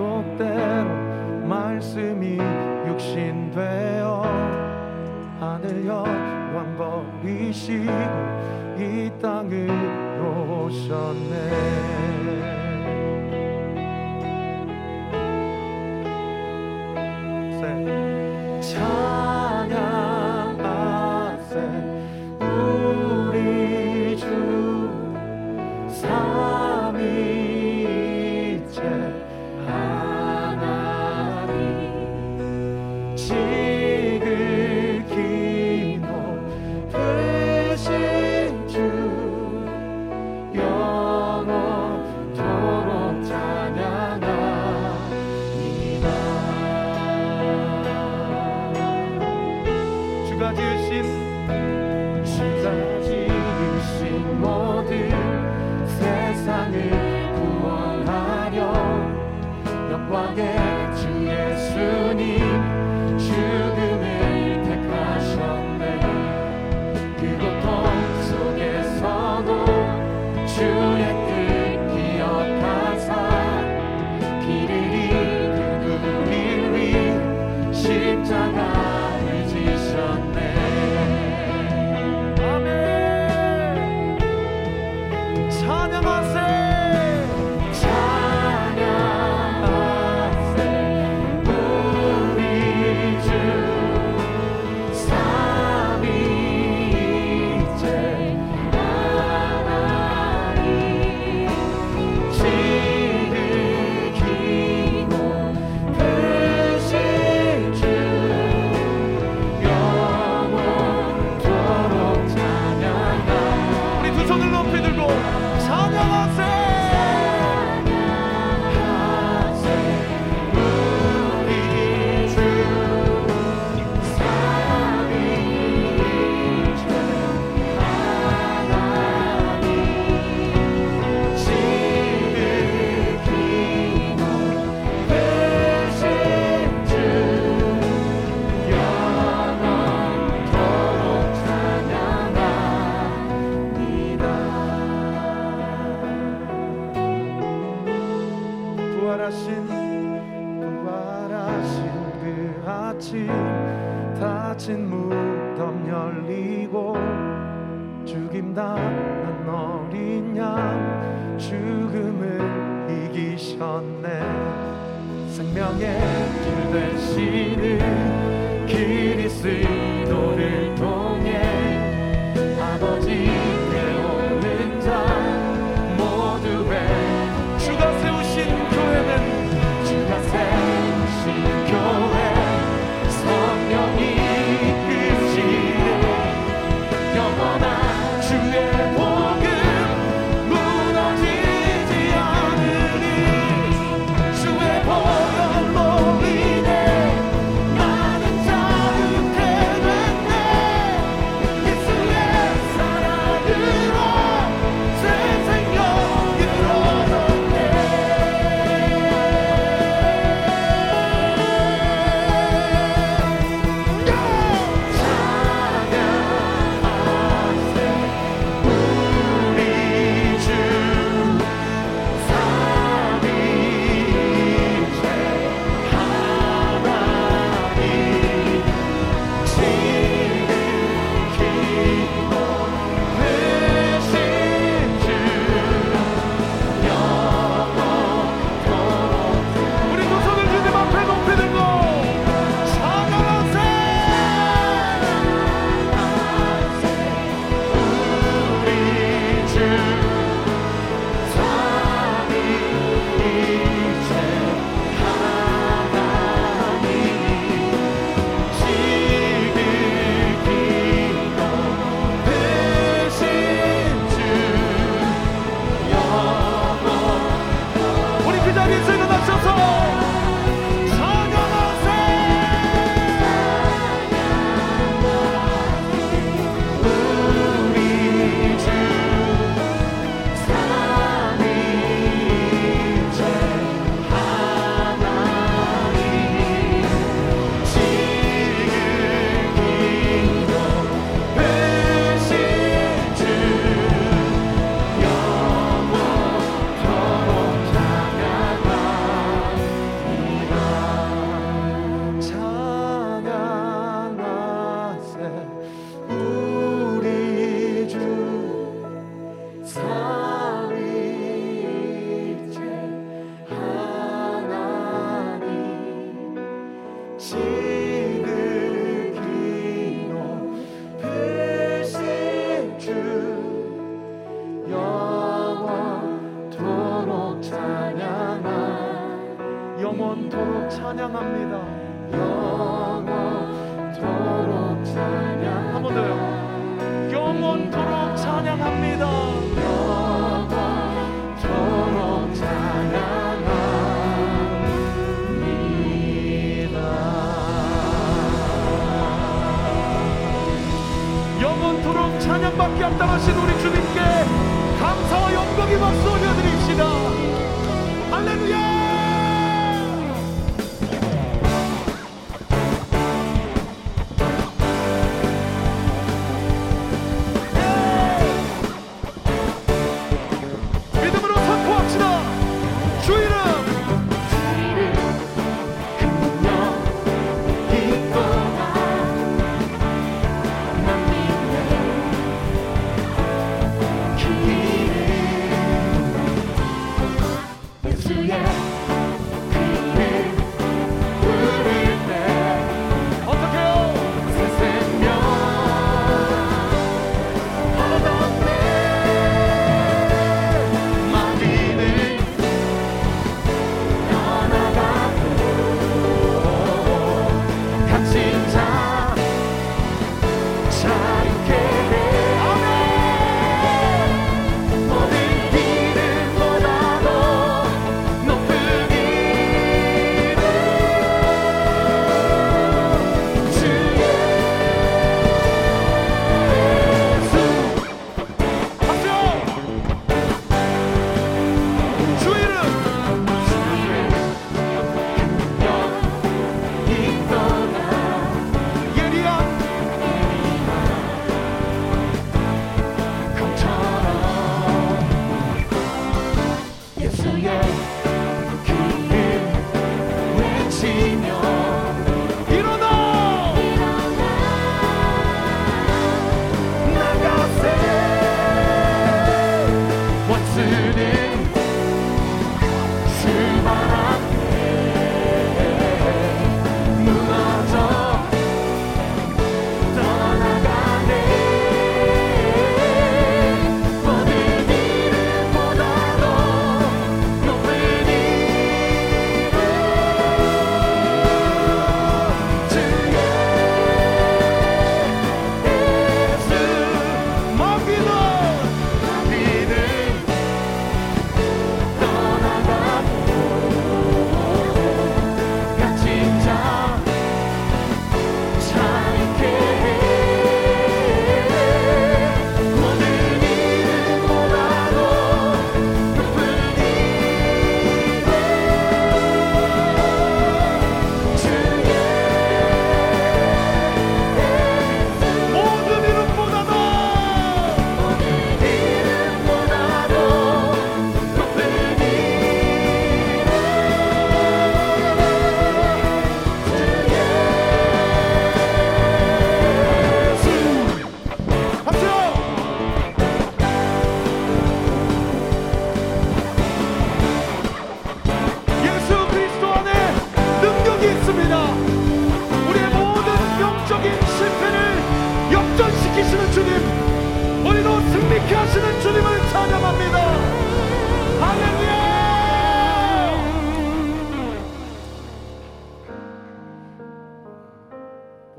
약속대로 말씀이 육신되어 하늘 영광 버리시고 이 땅으로 오셨네 갇힌 무덤 열리고 죽임 당한 어린 양 죽음을 이기셨네. 생명의 길 되시는 그리스도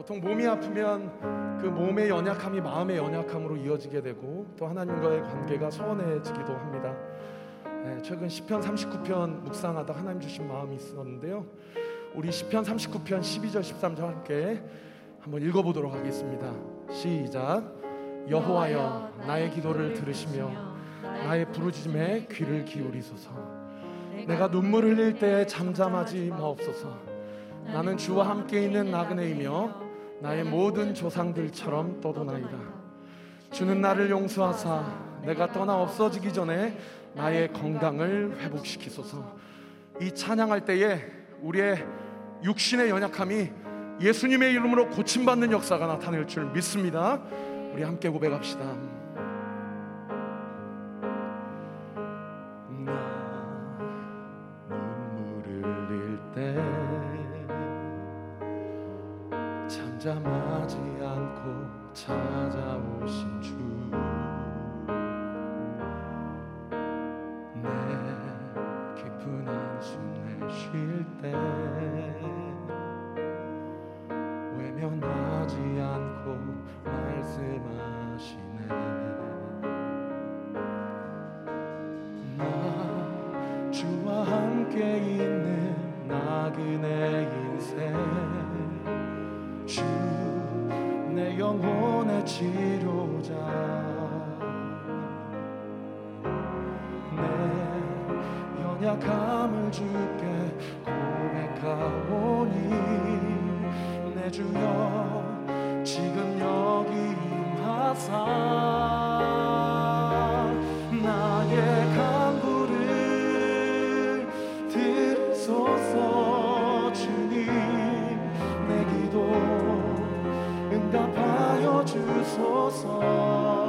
보통 몸이 아프면 그 몸의 연약함이 마음의 연약함으로 이어지게 되고 또 하나님과의 관계가 서운해지기도 합니다. 네, 최근 시편 39편 묵상하다 하나님 주신 마음이 있었는데요. 우리 시편 39편 12절 13절 함께 한번 읽어보도록 하겠습니다. 시작. 여호와여 나의 기도를 들으시며 나의 부르짖음에 귀를 기울이소서. 내가 눈물 흘릴 때 잠잠하지 마옵소서. 나는 주와 함께 있는 나그네이며 나의 모든 조상들처럼 떠도나이다. 주는 나를 용서하사 내가 떠나 없어지기 전에 나의 건강을 회복시키소서. 이 찬양할 때에 우리의 육신의 연약함이 예수님의 이름으로 고침받는 역사가 나타날 줄 믿습니다. 우리 함께 고백합시다. 잠잠하지 않고 찾아오신 주 내 영혼의 치료자. 내 연약함을 주께 고백하오니 내 주여 지금 여기 임하사 주소서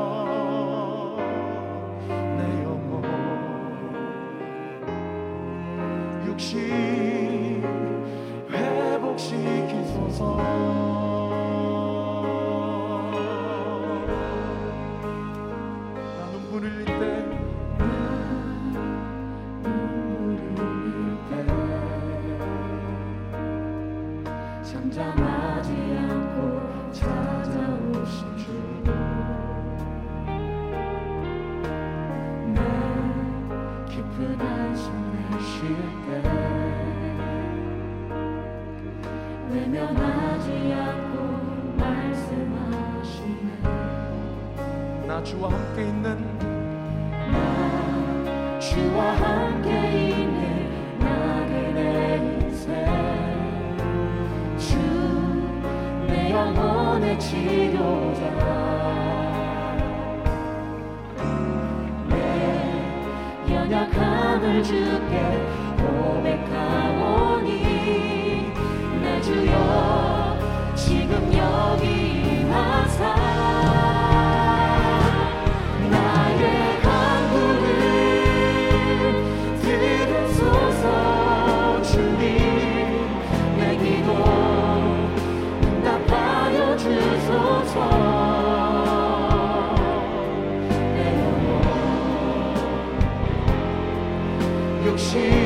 주와 함께 있는 나 주와 함께 있는 나그네 인생. 주내 영혼의 치료자. 내 연약함을 주께 고백하오니 내 주여 영